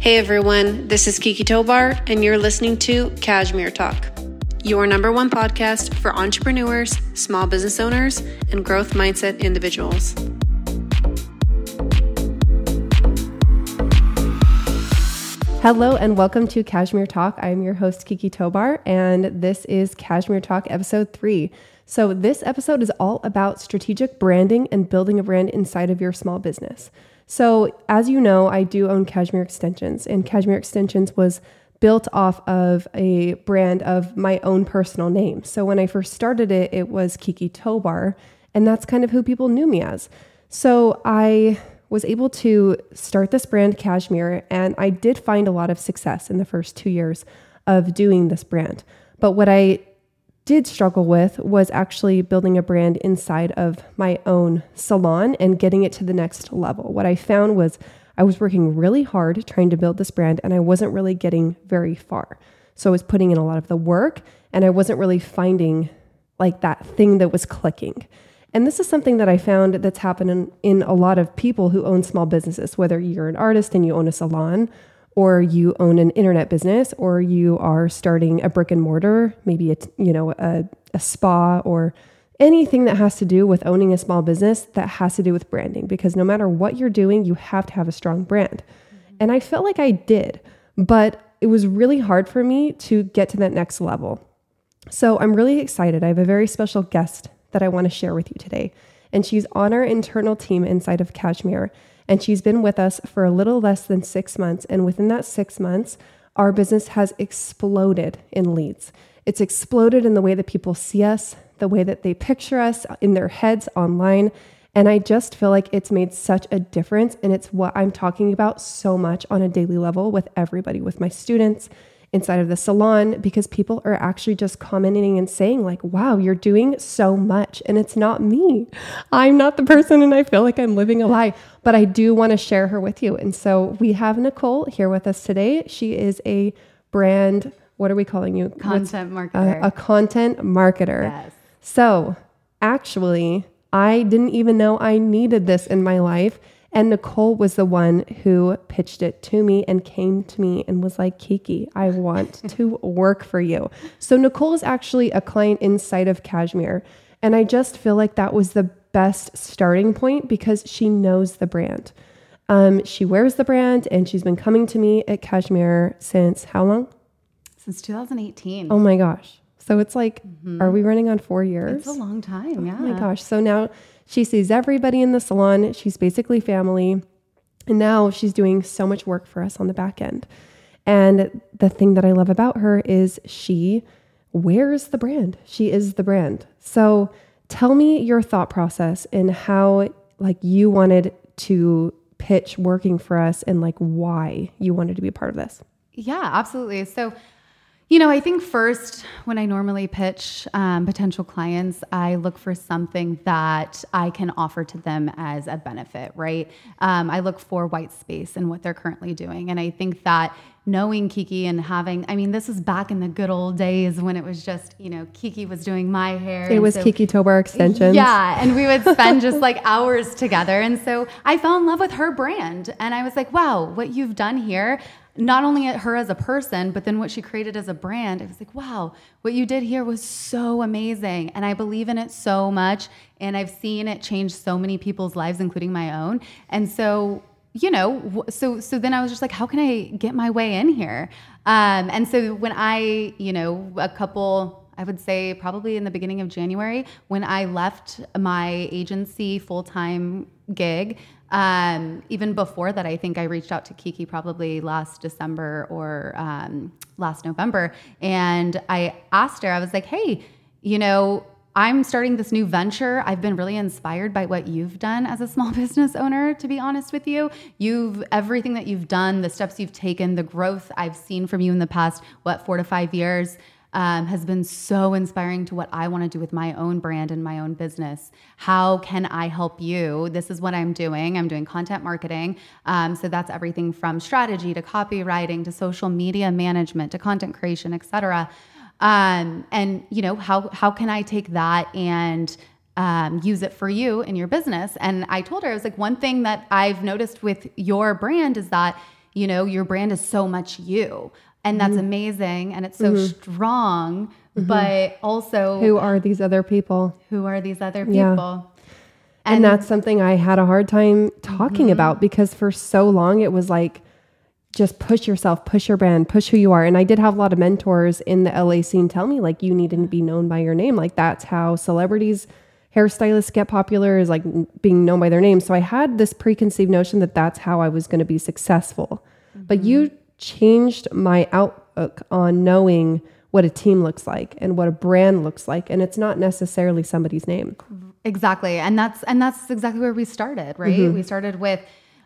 Hey everyone, this is Kiki Tobar, and you're listening to Kashmir Talk, your number one podcast for entrepreneurs, small business owners, and growth mindset individuals. Hello and welcome to Kashmir Talk. I'm your host, Kiki Tobar, and this is Kashmir Talk episode three. So, this episode is all about strategic branding and building a brand inside of your small business. So, as you know, I do own Kashmir Extensions, and Kashmir Extensions was built off of a brand of my own personal name. So, when I first started it, it was Kiki Tobar, and that's kind of who people knew me as. So, I was able to start this brand, Kashmir, and I did find a lot of success in the first two years of doing this brand. But what I did struggle with was actually building a brand inside of my own salon and getting it to the next level. What I found was I was working really hard trying to build this brand and I wasn't really getting very far. So I was putting in a lot of the work and I wasn't really finding like that thing that was clicking. And this is something that I found that's happening in a lot of people who own small businesses, whether you're an artist and you own a salon or you own an internet business or you are starting a brick and mortar maybe a you know a, a spa or anything that has to do with owning a small business that has to do with branding because no matter what you're doing you have to have a strong brand. Mm-hmm. and i felt like i did but it was really hard for me to get to that next level. So i'm really excited. I have a very special guest that i want to share with you today and she's on our internal team inside of Kashmir and she's been with us for a little less than six months. And within that six months, our business has exploded in leads. It's exploded in the way that people see us, the way that they picture us in their heads online. And I just feel like it's made such a difference. And it's what I'm talking about so much on a daily level with everybody, with my students, inside of the salon because people are actually just commenting and saying, like, wow, you're doing so much. And it's not me. I'm not the person and I feel like I'm living a lie, but I do want to share her with you. And so we have Nicole here with us today. She is a brand, what are we calling you? Content marketer. A, a content marketer. Yes. So actually, I didn't even know I needed this in my life. And Nicole was the one who pitched it to me and came to me and was like, Kiki, I want to work for you. So Nicole is actually a client inside of Kashmir. And I just feel like that was the best starting point because she knows the brand. Um, she wears the brand and she's been coming to me at Kashmir since how long? Since 2018. Oh my gosh. So it's like, mm-hmm. are we running on four years? It's a long time. Yeah. Oh my gosh. So now she sees everybody in the salon. She's basically family. And now she's doing so much work for us on the back end. And the thing that I love about her is she wears the brand. She is the brand. So tell me your thought process and how like you wanted to pitch working for us and like why you wanted to be a part of this. Yeah, absolutely. So you know, I think first, when I normally pitch um, potential clients, I look for something that I can offer to them as a benefit, right? Um, I look for white space in what they're currently doing. And I think that knowing Kiki and having, I mean, this is back in the good old days when it was just, you know, Kiki was doing my hair. It was so, Kiki Tobar extensions. Yeah. And we would spend just like hours together. And so I fell in love with her brand. And I was like, wow, what you've done here not only at her as a person, but then what she created as a brand. It was like, wow, what you did here was so amazing. And I believe in it so much. And I've seen it change so many people's lives, including my own. And so, you know, so so then I was just like, how can I get my way in here? Um, and so when I, you know, a couple I would say probably in the beginning of January when I left my agency full time gig. Um, even before that, I think I reached out to Kiki probably last December or um, last November. And I asked her, I was like, hey, you know, I'm starting this new venture. I've been really inspired by what you've done as a small business owner, to be honest with you. You've everything that you've done, the steps you've taken, the growth I've seen from you in the past, what, four to five years um, has been so inspiring to what I want to do with my own brand and my own business. How can I help you? This is what I'm doing. I'm doing content marketing. Um, so that's everything from strategy to copywriting to social media management to content creation, etc. Um, and you know how how can I take that and um, use it for you in your business? And I told her I was like, one thing that I've noticed with your brand is that you know, your brand is so much you. And that's Mm-hmm. amazing and it's so strong. But also, Who are these other people? who are these other people? Yeah. And, that's something I had a hard time talking Mm-hmm. about because for so long it was like, just push yourself, push your brand, push who you are. And I did have a lot of mentors in the LA scene tell me, like, you need to be known by your name. Like, that's how celebrities, hairstylists get popular, is like being known by their name. So I had this preconceived notion that that's how I was going to be successful. But you changed my outlook on knowing what a team looks like and what a brand looks like. And it's not necessarily somebody's name. Exactly. And that's and that's exactly where we started, right? We started with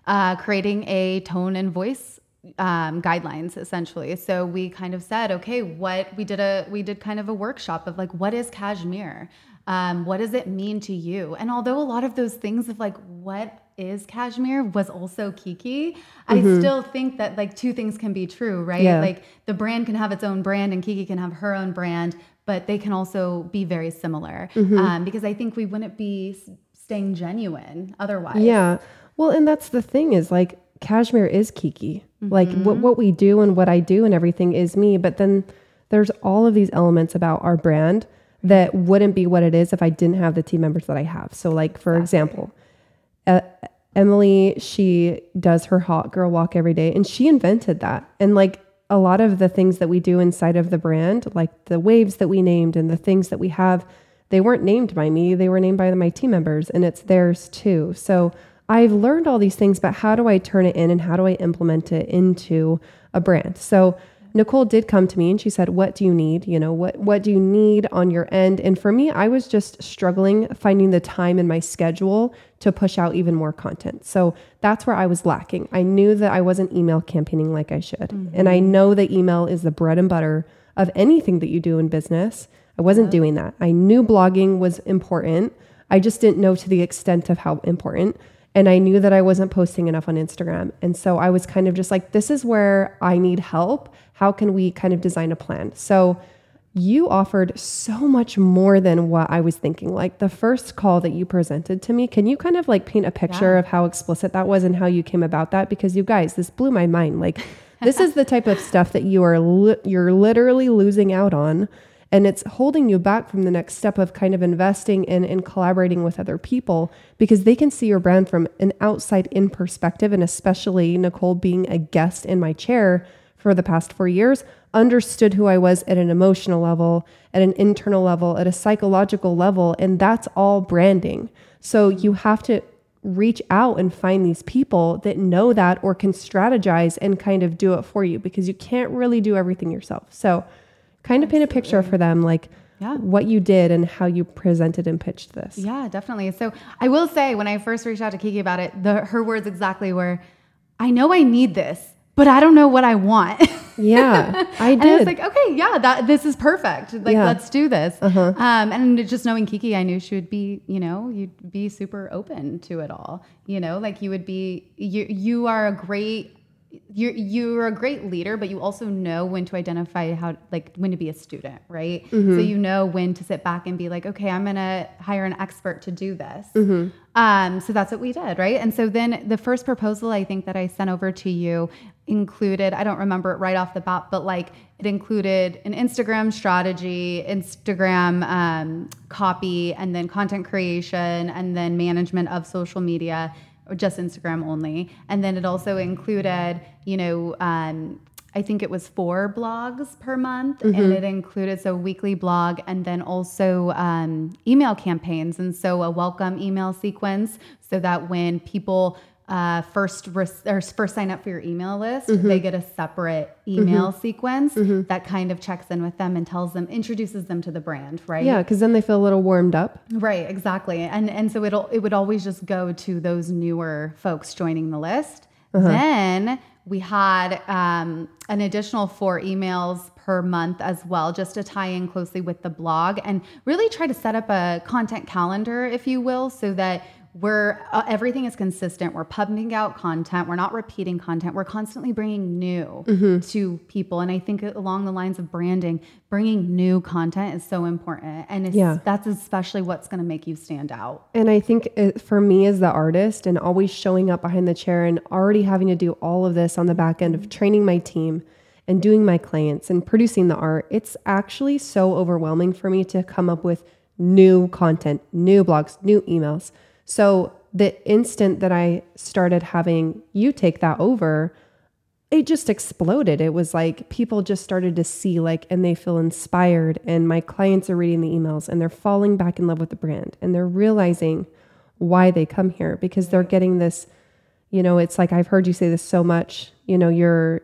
uh, creating a tone and voice um, guidelines essentially. So we kind of said, okay, what we did a we did kind of a workshop of like what is Kashmir? Um, what does it mean to you? And although a lot of those things of like what is Kashmir was also Kiki, I still think that like two things can be true, right? Yeah. Like the brand can have its own brand and Kiki can have her own brand, but they can also be very similar um, because I think we wouldn't be staying genuine otherwise. Yeah. Well, and that's the thing is like Kashmir is Kiki. Like Mm-hmm. what what we do and what I do and everything is me. But then there's all of these elements about our brand that wouldn't be what it is if I didn't have the team members that I have. So, like for example, uh, Emily, she does her hot girl walk every day, and she invented that. And like a lot of the things that we do inside of the brand, like the waves that we named and the things that we have, they weren't named by me, they were named by my team members, and it's theirs too. So I've learned all these things, but how do I turn it in and how do I implement it into a brand? So Nicole did come to me and she said, "What do you need? You know, what what do you need on your end?" And for me, I was just struggling finding the time in my schedule to push out even more content. So that's where I was lacking. I knew that I wasn't email campaigning like I should. Mm-hmm. And I know that email is the bread and butter of anything that you do in business. I wasn't doing that. I knew blogging was important. I just didn't know to the extent of how important. And I knew that I wasn't posting enough on Instagram. And so I was kind of just like, this is where I need help. How can we kind of design a plan? So you offered so much more than what I was thinking. Like the first call that you presented to me, can you kind of like paint a picture of how explicit that was and how you came about that? Because you guys, this blew my mind. Like this is the type of stuff that you are li- you're literally losing out on and it's holding you back from the next step of kind of investing in and collaborating with other people because they can see your brand from an outside in perspective. And especially Nicole being a guest in my chair for the past 4 years understood who I was at an emotional level at an internal level at a psychological level. And that's all branding. So you have to reach out and find these people that know that or can strategize and kind of do it for you because you can't really do everything yourself. So kind of paint a picture for them like Yeah. what you did and how you presented and pitched this. Yeah, definitely. So I will say when I first reached out to Kiki about it, the her words exactly were, "I know I need this, but I don't know what I want." Yeah, I and did. I was like, "Okay, yeah, that this is perfect. Like, Yeah. let's do this." Um, and just knowing Kiki, I knew she would be, you know, you'd be super open to it all. You know, like you would be. You you are a great. You're you're a great leader, but you also know when to identify how like when to be a student, right? So you know when to sit back and be like, okay, I'm gonna hire an expert to do this. Um, so that's what we did, right? And so then the first proposal I think that I sent over to you included, I don't remember it right off the bat, but like it included an Instagram strategy, Instagram um, copy, and then content creation, and then management of social media, just Instagram only. And then it also included, you know, um, I think it was four blogs per month, and it included so weekly blog and then also um, email campaigns, and so a welcome email sequence, so that when people uh, first res- or first sign up for your email list, they get a separate email sequence that kind of checks in with them and tells them, introduces them to the brand, right? yeah, because then they feel a little warmed up. Right, exactly. And and so it'll it would always just go to those newer folks joining the list. Then we had um, an additional four emails per month as well, just to tie in closely with the blog and really try to set up a content calendar, if you will, so that we're uh, everything is consistent. We're pumping out content. We're not repeating content. We're constantly bringing new Mm-hmm. to people. And I think along the lines of branding, bringing new content is so important. And it's, Yeah. that's especially what's going to make you stand out. And I think it, for me as the artist and always showing up behind the chair and already having to do all of this on the back end of training my team and doing my clients and producing the art, it's actually so overwhelming for me to come up with new content, new blogs, new emails. So the instant that I started having you take that over, it just exploded. It was like people just started to see like and they feel inspired and my clients are reading the emails and they're falling back in love with the brand and they're realizing why they come here because they're getting this you know, it's like I've heard you say this so much, you know, you're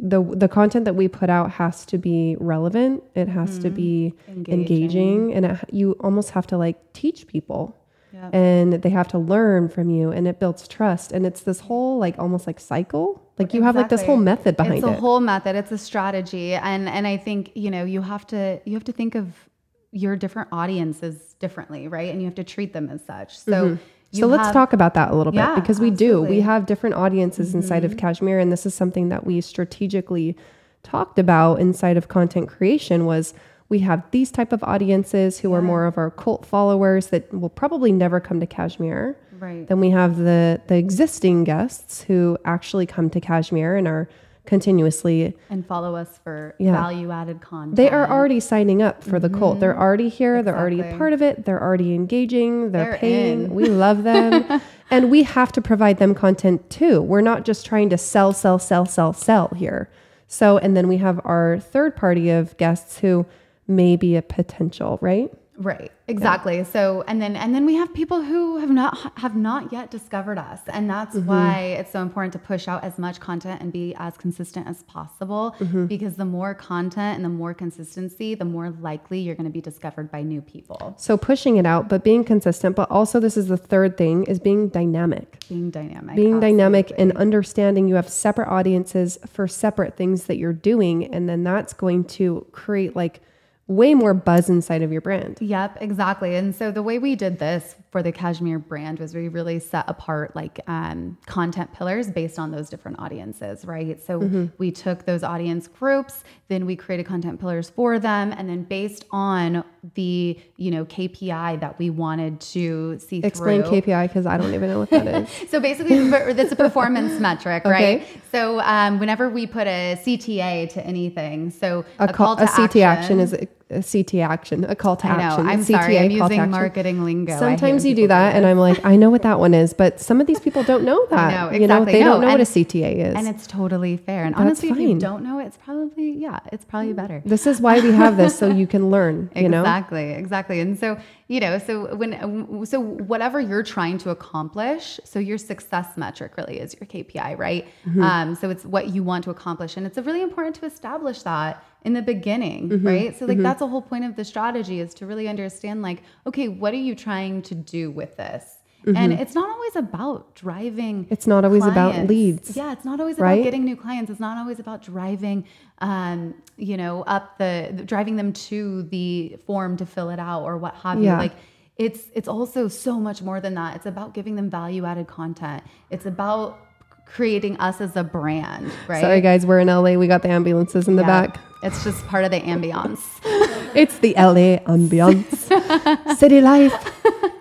the the content that we put out has to be relevant. It has to hmm. be engaging, and it, you almost have to like teach people. Yep. And they have to learn from you, and it builds trust. And it's this whole like almost like cycle. Like you have like this whole method behind it. it's a it. whole method it's a strategy and and i think you know you have to you have to think of your different audiences differently right and you have to treat them as such so Mm-hmm. so let's talk about that a little bit Yeah, because we do. We have different audiences inside of Kashmir, and this is something that we strategically talked about inside of content creation. Was we have these type of audiences who are more of our cult followers that will probably never come to Kashmir. Right. Then we have the the existing guests who actually come to Kashmir and are continuously and follow us for Yeah. value added content they are already signing up for the mm-hmm. cult. They're already here. They're already a part of it. They're already engaging. They're, They're paying. in. We love them. and we have to provide them content too. We're not just trying to sell, sell, sell, sell, sell here. So, and then we have our third party of guests who may be a potential, right? Right. Exactly. So and then and then we have people who have not have not yet discovered us. And that's Mm-hmm. why it's so important to push out as much content and be as consistent as possible Mm-hmm. because the more content and the more consistency, the more likely you're going to be discovered by new people. So pushing it out, but being consistent. But also, this is the third thing is being dynamic. Being dynamic. being dynamic and understanding you have separate audiences for separate things that you're doing and then that's going to create like way more buzz inside of your brand Yep, exactly. And so the way we did this for the Kashmir brand was we really set apart like um, content pillars based on those different audiences, right? So Mm-hmm. we took those audience groups, then we created content pillars for them, and then based on the you know KPI that we wanted to see explain through. kpi because i don't even know what that is So basically, it's a performance metric, right? Okay. So um, whenever we put a CTA to anything, so a, call, a ct action is a, ct action a call to I know. action I'm CTA, sorry. I'm using marketing lingo. Sometimes you do that and i'm like i know what that one is but some of these people don't know that know, you know exactly. they No, don't know what a cta is And it's totally fair. And That's honestly, if you don't know it, it's probably, yeah, it's probably better. this is why we have this so you can learn you know Exactly, exactly. And so, you know, so when, so whatever you're trying to accomplish, so your success metric really is your KPI, right? Mm-hmm. Um, so it's what you want to accomplish. And it's really important to establish that in the beginning, Mm-hmm. right? So, like, that's the whole point of the strategy is to really understand, like, okay, what are you trying to do with this? And it's not always about driving. Mm-hmm. It's not always about leads, Yeah, it's not always right? about getting new clients. It's not always about driving, um, you know, up the driving them to the form to fill it out or what have Yeah. you. Like it's it's also so much more than that. It's about giving them value added content. It's about creating us as a brand, right? sorry guys we're in la we got the ambulances in the Yeah. back It's just part of the ambiance. It's the LA ambiance, city life.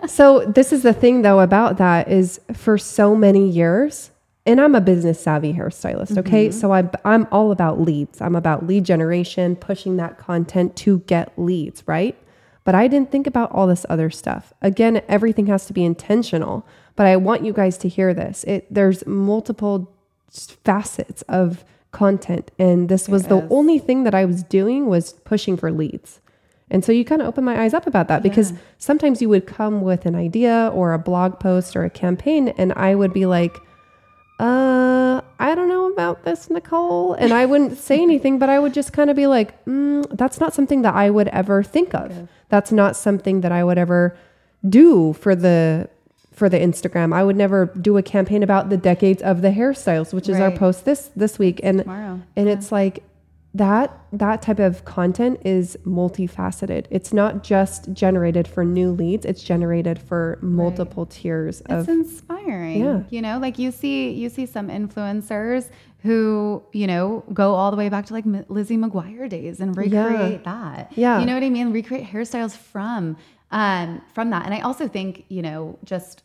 So this is the thing though about that is for so many years, and I'm a business savvy hairstylist. Okay, mm-hmm. so I, I'm all about leads. I'm about lead generation, pushing that content to get leads, right? But I didn't think about all this other stuff. Again, everything has to be intentional. But I want you guys to hear this. It there's multiple facets of content, and this was the is. only thing that I was doing was pushing for leads. And so you kind of opened my eyes up about that because sometimes you would come with an idea or a blog post or a campaign, and I would be like, uh, I don't know about this, Nicole. And I wouldn't say anything, but I would just kind of be like, mm, that's not something that I would ever think of. That's not something that I would ever do for the for the Instagram. I would never do a campaign about the decades of the hairstyles, which is our post this this week. And Tomorrow. and it's like that that type of content is multifaceted. It's not just generated for new leads, it's generated for multiple tiers It's of inspiring. Yeah. You know, like you see you see some influencers who, you know, go all the way back to like Lizzie McGuire days and recreate that. Yeah. You know what I mean? Recreate hairstyles from um from that. And I also think, you know, just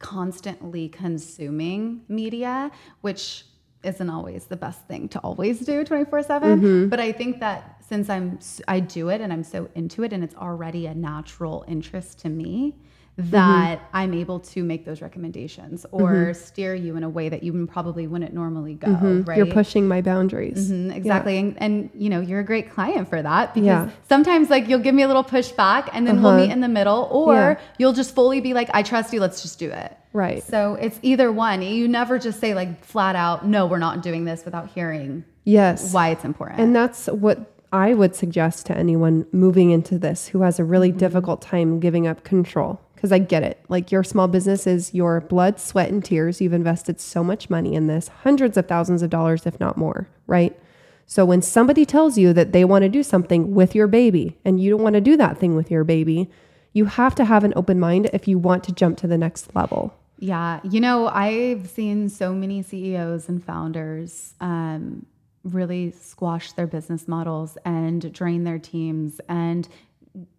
constantly consuming media, which isn't always the best thing to always do 24 7 mm-hmm. but i think that since i'm i do it and i'm so into it and it's already a natural interest to me that i'm able to make those recommendations or steer you in a way that you probably wouldn't normally go right you're pushing my boundaries. Mhm, exactly and, and you know you're a great client for that because Yeah. sometimes like you'll give me a little pushback and then we'll Uh-huh. meet in the middle or Yeah. you'll just fully be like i trust you let's just do it Right. so it's either one you never just say like flat out no we're not doing this without hearing Yes. why it's important And that's what I would suggest to anyone moving into this who has a really difficult time giving up control. Because I get it. Like your small business is your blood, sweat, and tears. You've invested so much money in this, hundreds of thousands of dollars, if not more, right? So when somebody tells you that they want to do something with your baby and you don't want to do that thing with your baby, you have to have an open mind if you want to jump to the next level. Yeah, you know, I've seen so many CEOs and founders um, really squash their business models and drain their teams and,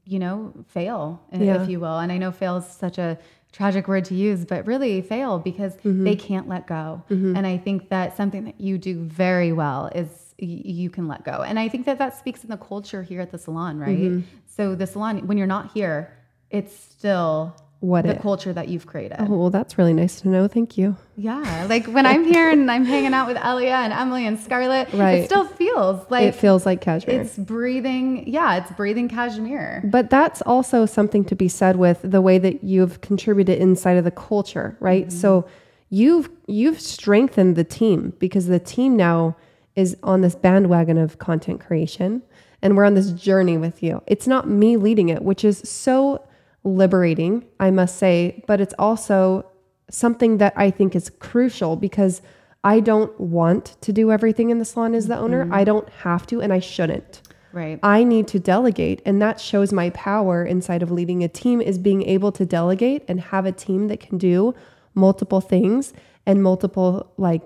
you know, fail, Yeah. if you will. And I know fail is such a tragic word to use, but really fail because Mm-hmm. they can't let go. And I think that something that you do very well is y- you can let go. And I think that that speaks in the culture here at the salon, right? Mm-hmm. So the salon, when you're not here, it's still What the it- culture that you've created. Oh, well, that's really nice to know. Thank you. Yeah, like when I'm here and I'm hanging out with Elia and Emily and Scarlett, Right. it still feels like it feels like Kashmir. it's breathing. Yeah, it's breathing Kashmir. But that's also something to be said with the way that you've contributed inside of the culture, right? Mm-hmm. So you've you've strengthened the team because the team now is on this bandwagon of content creation and we're on this journey with you. It's not me leading it, which is so liberating, I must say, but it's also something that I think is crucial because I don't want to do everything in the salon as the owner. Mm-hmm. I don't have to and I shouldn't. Right. I need to delegate and that shows my power inside of leading a team is being able to delegate and have a team that can do multiple things and multiple like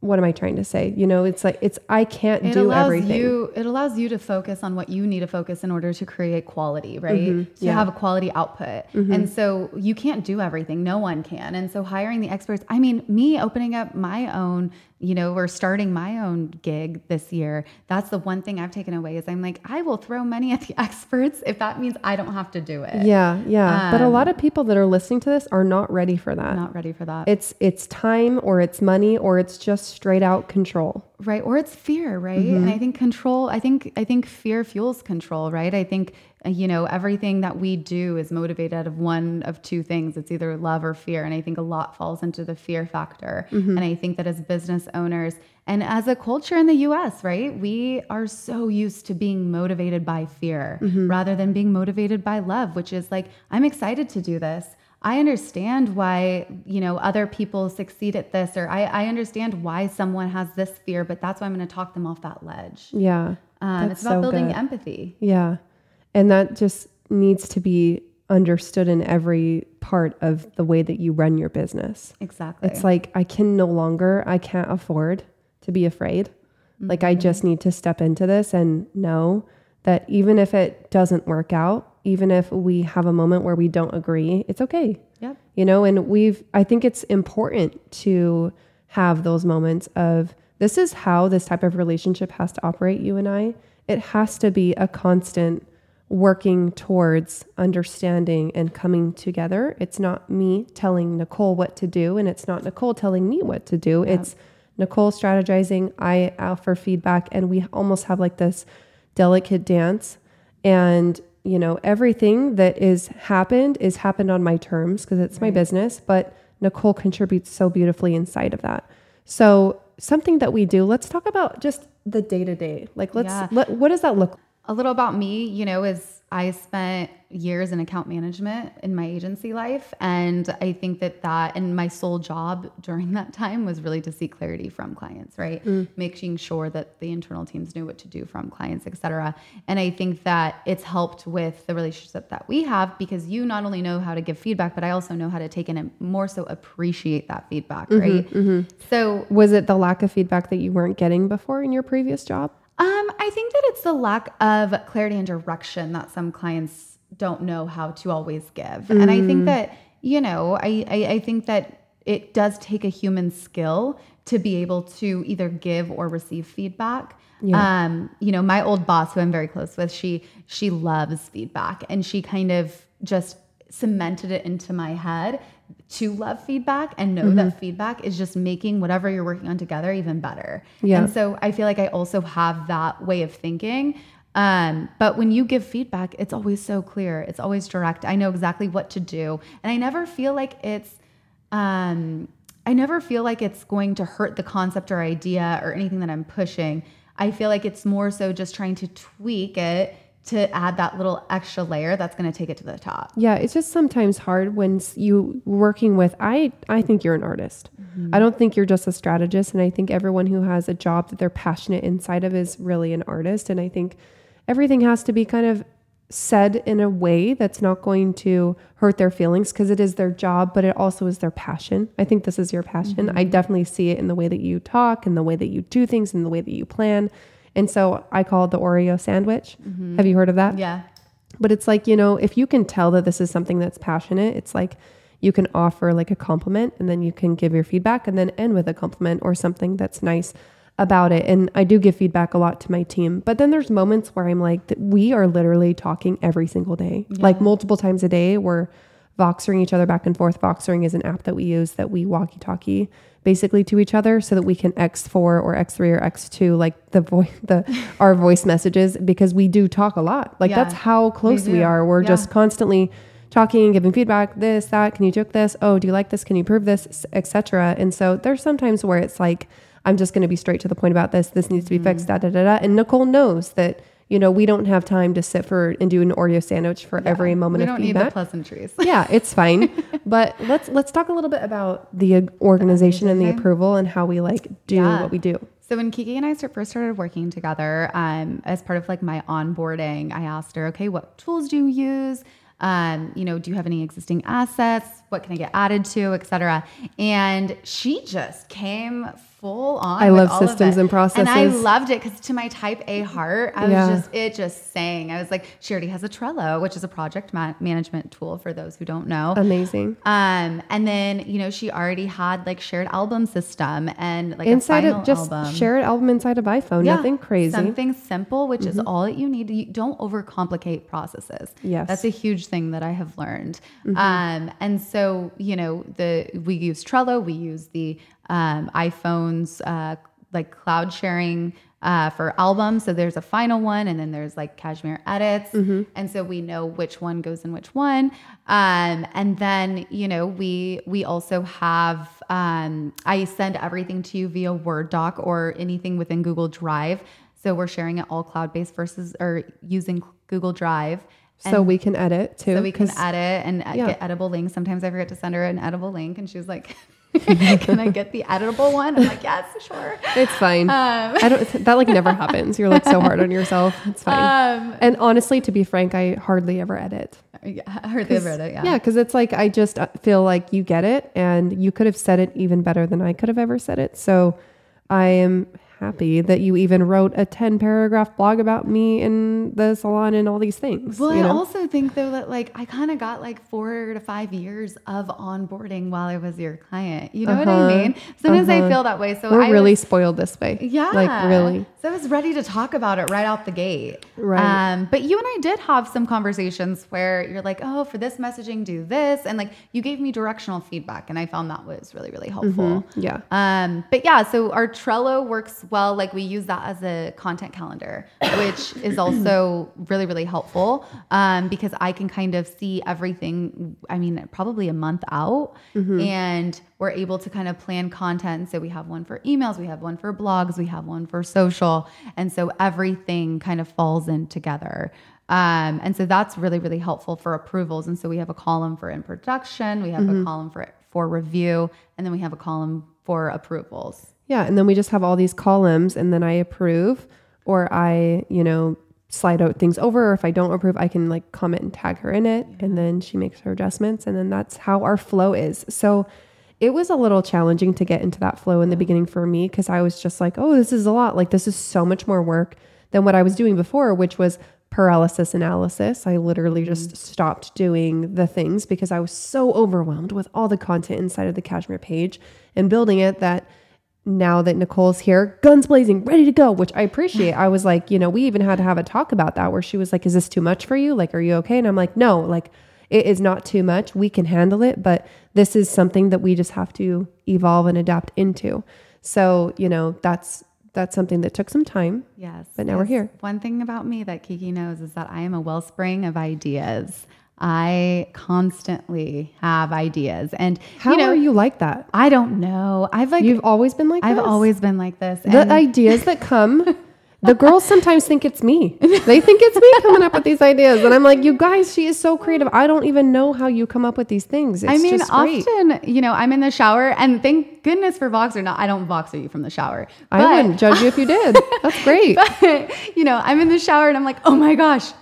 what am I trying to say? You know, it's like it's I can't It do allows everything. you. It allows you to focus on what you need to focus in order to create quality, right? To Mm-hmm. yeah. Mm-hmm. have a quality output. And so you can't do everything. No one can. And so hiring the experts. I mean, me opening up my own, you know, or starting my own gig this year. That's the one thing I've taken away is I'm like, I will throw money at the experts if that means I don't have to do it. yeah, yeah. but a Um, lot of people that are listening to this are not ready for that. Not ready for that. It's it's time or it's money or it's just straight out control. right or it's fear right Mm-hmm. and i think control i think i think fear fuels control right i think uh, you know everything that we do is motivated out of one of two things it's either love or fear and i think a lot falls into the fear factor Mm-hmm. and i think that as business owners and as a culture in the us right we are so used to being motivated by fear Mm-hmm. rather than being motivated by love which is like i'm excited to do this I understand why, you know, other people succeed at this, or I, I understand why someone has this fear, but that's why I'm going to talk them off that ledge. Yeah. Um, it's about so building good. empathy. Yeah. And that just needs to be understood in every part of the way that you run your business. Exactly. It's like I can no longer, I can't afford to be afraid. Like I just need to step into this and know that even if it doesn't work out, even if we have a moment where we don't agree, it's okay. Yeah. You know, and we've, I think it's important to have those moments of this is how this type of relationship has to operate, you and I. It has to be a constant working towards understanding and coming together. It's not me telling Nicole what to do, and it's not Nicole telling me what to do. It's Nicole strategizing, I offer feedback, and we almost have like this delicate dance. And, you know, everything that is happened is happened on my terms because it's my business, but Nicole contributes so beautifully inside of that. So, something that we do, let's talk about just the day to day. Like, let's, Yeah. let, what does that look a little about me, you know, is I spent years in account management in my agency life. And I think that that, and my sole job during that time was really to seek clarity from clients, right? Mm. Making sure that the internal teams knew what to do from clients, et cetera. And I think that it's helped with the relationship that we have because you not only know how to give feedback, but I also know how to take in and more so appreciate that feedback, Mm-hmm, right? So Was it the lack of feedback that you weren't getting before in your previous job? Um, I think that it's the lack of clarity and direction that some clients don't know how to always give. And I think that, you know, I, I, I think that it does take a human skill to be able to either give or receive feedback. Um, you know, my old boss who I'm very close with, she she loves feedback and she kind of just cemented it into my head to love feedback and know that feedback is just making whatever you're working on together even better. Yeah. And so I feel like I also have that way of thinking. Um, but when you give feedback, it's always so clear. It's always direct. I know exactly what to do. And I never feel like it's um, I never feel like it's going to hurt the concept or idea or anything that I'm pushing. I feel like it's more so just trying to tweak it to add that little extra layer that's going to take it to the top. Yeah, it's just sometimes hard when you working with I I think you're an artist. Mm-hmm. I don't think you're just a strategist and I think everyone who has a job that they're passionate inside of is really an artist and I think everything has to be kind of said in a way that's not going to hurt their feelings because it is their job but it also is their passion. I think this is your passion. I mm-hmm. definitely see it in the way that you talk and the way that you do things and the way that you plan. And so I call it the Oreo sandwich. Mm-hmm. Have you heard of that? Yeah. But it's like, you know, if you can tell that this is something that's passionate, it's like you can offer like a compliment and then you can give your feedback and then end with a compliment or something that's nice about it. And I do give feedback a lot to my team. But then there's moments where I'm like, we are literally talking every single day, like multiple times a day. We're voxering each other back and forth. Voxering is an app that we use that we walkie talkie basically to each other so that we can X4 or X3 or X2 like the voice the our voice messages because we do talk a lot. Like Yeah, that's how close we, do. are. We're Yeah. just constantly talking, giving feedback, this, that, can you joke this? Oh, do you like this? Can you prove this? Etc. And so there's sometimes where it's like, I'm just going to be straight to the point about this. This needs to be fixed, Mm-hmm. da, da, da, da. And Nicole knows that, you know, we don't have time to sit for and do an Oreo sandwich for every moment of feedback. we don't need the pleasantries. yeah, it's fine. but let's let's talk a little bit about the organization and the approval and how we like do Yeah. what we do. So when Kiki and I first started working together, um, as part of like my onboarding, I asked her, okay, what tools do you use? Um, you know, do you have any existing assets? What can I get added to, et cetera? And she just came full on. I love systems and processes. And I loved it because to my type A heart, I Yeah. was just, it just sang. I was like, she already has a Trello, which is a project ma- management tool for those who don't know. Amazing. Um, and then you know she already had like shared album system and like inside of just album. share an album inside of iPhone. Nothing crazy. Mm-hmm. Something simple, which is all that you need. You don't overcomplicate processes. Yes. Mm-hmm. that's a huge thing that I have learned. Um, and so you know the we use Trello, we use the um, iPhones uh, like cloud sharing. Uh, for albums, so there's a final one, and then there's like Kashmir edits, Mm-hmm. and so we know which one goes in which one. Um, and then you know we we also have um, I send everything to you via Word doc or anything within Google Drive. So we're sharing it all cloud based versus or using Google Drive. So we can edit too. So we can edit and uh, yeah. get editable links. Sometimes I forget to send her an editable link, and she's like, "Can I get the editable one?" I'm like, "Yes, sure." It's fine. Um, I don't. That like never happens. You're like so hard on yourself. It's fine. Um, and honestly, to be frank, I hardly ever edit. yeah, I heard they read. Yeah. Yeah, because it's like I just uh, feel like you get it, and you could have said it even better than I could have ever said it. So I am happy that you even wrote a ten paragraph blog about me in the salon and all these things. Well, you I also think though that like I kind of got like four to five years of onboarding while I was your client. You know what Uh-huh. I mean? Sometimes I Uh-huh. feel that way. So we're I really was- spoiled this way. yeah, like really. So I was ready to talk about it right out the gate. Right. Um, but you and I did have some conversations where you're like, oh, for this messaging, do this, and like you gave me directional feedback, and I found that was really really helpful. Yeah. Um, but yeah, so our Trello works well. Like we use that as a content calendar, which is also really, really helpful um, because I can kind of see everything. I mean, probably a month out, and we're able to kind of plan content. So we have one for emails, we have one for blogs, we have one for social, and so everything kind of falls in together. Um, and so that's really, really helpful for approvals. And so we have a column for in production, we have Mm-hmm. a column for for review, and then we have a column for approvals. Yeah, and then we just have all these columns and then I approve or I, you know, slide out things over or if I don't approve, I can like comment and tag her in it and then she makes her adjustments and then that's how our flow is. So it was a little challenging to get into that flow in the beginning for me because I was just like, "Oh, this is a lot. Like this is so much more work than what I was doing before, which was paralysis analysis. I literally mm-hmm. just stopped doing the things because I was so overwhelmed with all the content inside of the Kashmir page and building it that now that Nicole's here, guns blazing, ready to go, which I appreciate. I was like, you know, we even had to have a talk about that where she was like, is this too much for you? Like, are you okay? And I'm like, no, like, it is not too much. We can handle it, but this is something that we just have to evolve and adapt into. So, you know, that's that's something that took some time. Yes. But now we're here. One thing about me that Kiki knows is that I am a wellspring of ideas. I constantly have ideas. And How you know, are you like that? I don't know. I've like You've always been like I've this? always been like this. the ideas that come the girls sometimes think it's me they think it's me coming up with these ideas and i'm like you guys she is so creative i don't even know how you come up with these things it's I mean, just great. often, you know, I'm in the shower and thank goodness for Voxer. Not, I don't Voxer you from the shower. i wouldn't judge you if you did that's great but, you know, I'm in the shower and I'm like, oh my gosh,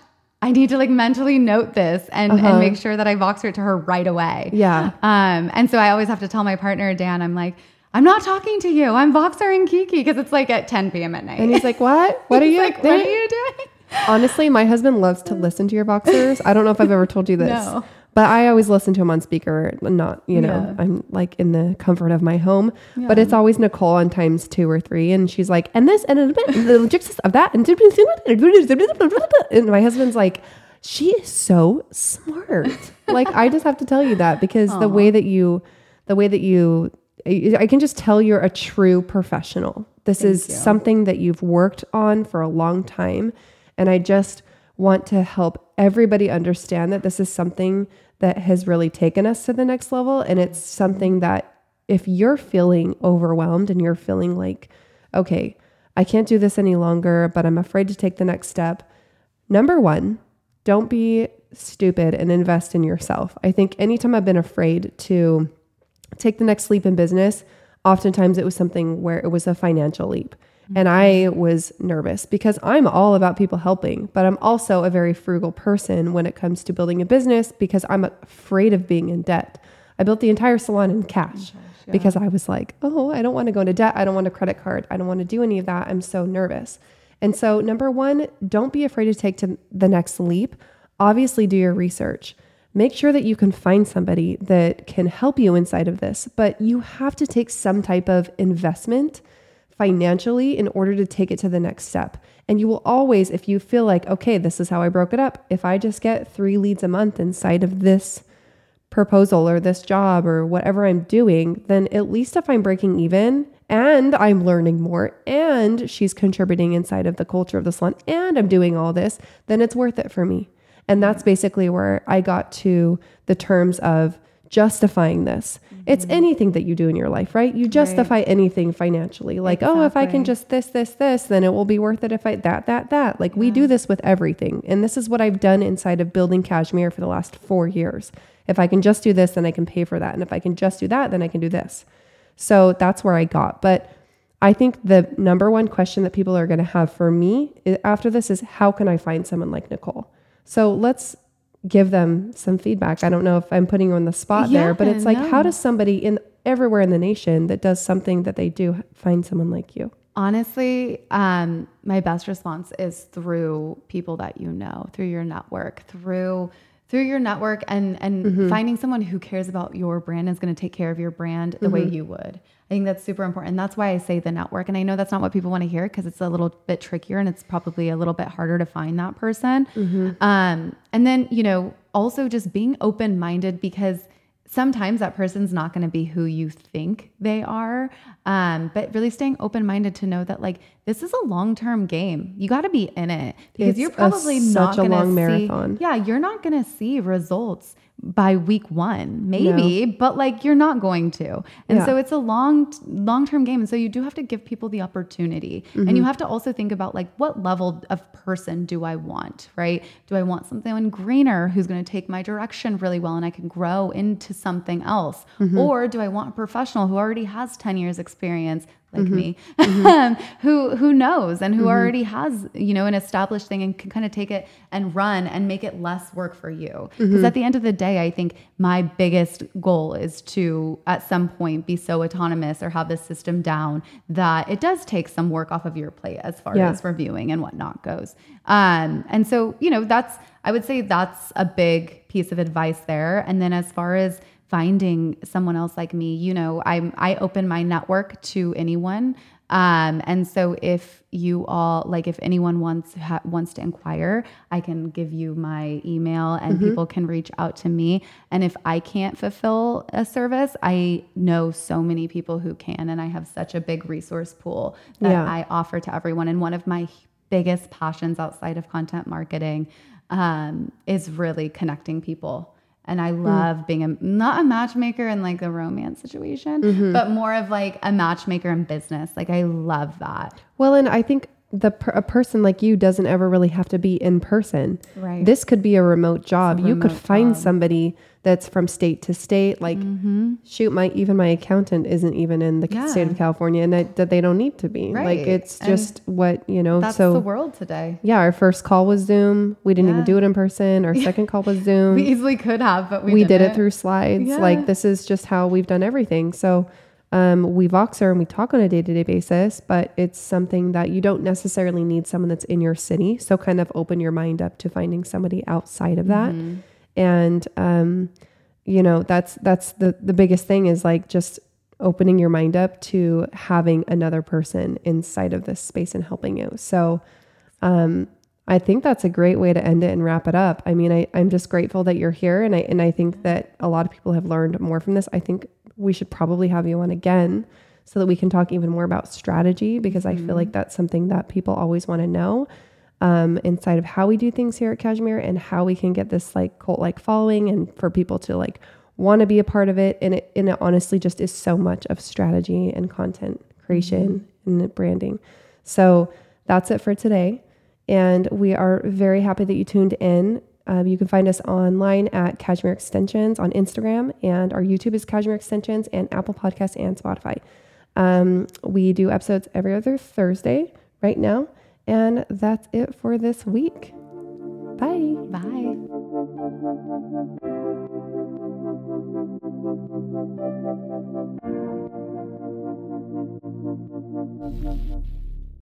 I need to like mentally note this and, Uh-huh. and make sure that I Voxer it to her right away. Yeah. Um, and so I always have to tell my partner, Dan, I'm like, I'm not talking to you. I'm Voxering Kiki because it's like at 10 p.m. at night. and he's like what what are you like, what are you doing? honestly my husband loves to listen to your Voxers i don't know if i've ever told you this No. But i always listen to him on speaker not you know Yeah. i'm like in the comfort of my home. But it's always nicole on times two or three and she's like and this and the logistics of that and and my husband's like she is so smart. Like i just have to tell you that because the way that you the way that you i can just tell you're a true professional. This is you. something that you've worked on for a long time and i just want to help everybody understand that this is something that has really taken us to the next level and it's something that if you're feeling overwhelmed and you're feeling like okay i can't do this any longer but i'm afraid to take the next step Number one, don't be stupid and invest in yourself. I think anytime I've been afraid to take the next leap in business, oftentimes it was something where it was a financial leap. And I was nervous because I'm all about people helping, but I'm also a very frugal person when it comes to building a business because I'm afraid of being in debt. I built the entire salon in cash because I was like, oh, I don't want to go into debt. I don't want a credit card. I don't want to do any of that. I'm so nervous. And so, number one, don't be afraid to take to the next leap. Obviously, do your research. Make sure that you can find somebody that can help you inside of this, but you have to take some type of investment financially in order to take it to the next step. And you will always, if you feel like, okay, this is how I broke it up, if I just get three leads a month inside of this proposal or this job or whatever I'm doing, then at least if I'm breaking even and I'm learning more and she's contributing inside of the culture of the salon and I'm doing all this, then it's worth it for me. And that's basically where I got to the terms of justifying this. It's mm-hmm. anything that you do in your life, right? You justify anything financially. Like, oh, if I can just this, this, this, then it will be worth it if I that, that, that. Like we do this with everything. And this is what I've done inside of building Kashmir for the last four years. If I can just do this, then I can pay for that. And if I can just do that, then I can do this. So that's where I got. But I think the number one question that people are going to have for me after this is how can I find someone like Nicole? So let's give them some feedback. I don't know if I'm putting you on the spot there, but it's like, how does somebody in everywhere in the nation that does something that they do find someone like you? Honestly, um, my best response is through people that you know, through your network, through through your network, and and Mm-hmm. finding someone who cares about your brand and is going to take care of your brand the Mm-hmm. way you would. I think that's super important. And that's why I say the network. And I know that's not what people want to hear because it's a little bit trickier and it's probably a little bit harder to find that person. Mm-hmm. Um, and then you know, also just being open minded because sometimes that person's not going to be who you think they are um, but really staying open-minded to know that like this is a long-term game you got to be in it because It's you're a- probably such not a going to long see marathon. yeah you're not going to see results by week one, maybe, no. but like you're not going to. And yeah. so it's a long, long term game. And so you do have to give people the opportunity. Mm-hmm. And you have to also think about like what level of person do I want, right? Do I want someone greener who's going to take my direction really well and I can grow into something else? Mm-hmm. Or do I want a professional who already has 10 years experience like mm-hmm. me, mm-hmm. who who knows and who mm-hmm. already has you know an established thing and can kind of take it and run and make it less work for you. Because mm-hmm. at the end of the day, I think my biggest goal is to at some point be so autonomous or have this system down that it does take some work off of your plate as far yeah. as reviewing and whatnot goes. Um, and so you know that's I would say that's a big piece of advice there. And then as far as finding someone else like me. You know, I'm I open my network to anyone. Um, and so if you all like, if anyone wants ha- wants to inquire, I can give you my email, and mm-hmm. people can reach out to me. And if I can't fulfill a service, I know so many people who can, and I have such a big resource pool that yeah. I offer to everyone. And one of my biggest passions outside of content marketing um, is really connecting people and I hmm. love mm. being a not a matchmaker in like a romance situation, mm-hmm. but more of like a matchmaker in business. Like I love that. Well, and I think the a person like you doesn't ever really have to be in person. Right. This could be a remote job. A remote you could find job. somebody that's from state to state. Like, mm-hmm. shoot, my even my accountant isn't even in the yeah. state of California, and that, that, they don't need to be. Right. Like, it's just and what you know. That's so the world today. Yeah, our first call was Zoom. We didn't yeah. even do it in person. Our second call was Zoom. we easily could have, but we, we did it through slides. Yeah. Like, this is just how we've done everything. So. Um, we Voxer and we talk on a day to day basis, but it's something that you don't necessarily need someone that's in your city. So kind of open your mind up to finding somebody outside of that. Mm-hmm and um, you know that's that's the the biggest thing is like just opening your mind up to having another person inside of this space and helping you so um, I think that's a great way to end it and wrap it up. I mean, I, I'm just grateful that you're here, and I and I think that a lot of people have learned more from this. I think we should probably have you on again so that we can talk even more about strategy because mm-hmm. I feel mm-hmm. like that's something that people always want to know um, inside of how we do things here at Kashmir and how we can get this like cult like following and for people to like want to be a part of it. And it, and it honestly just is so much of strategy and content creation mm-hmm. and branding. So that's it for today. And we are very happy that you tuned in. Um, you can find us online at Kashmir Extensions on Instagram, and our YouTube is Kashmir Extensions and Apple Podcasts and Spotify. Um, we do episodes every other Thursday right now. And that's it for this week. Bye. Bye.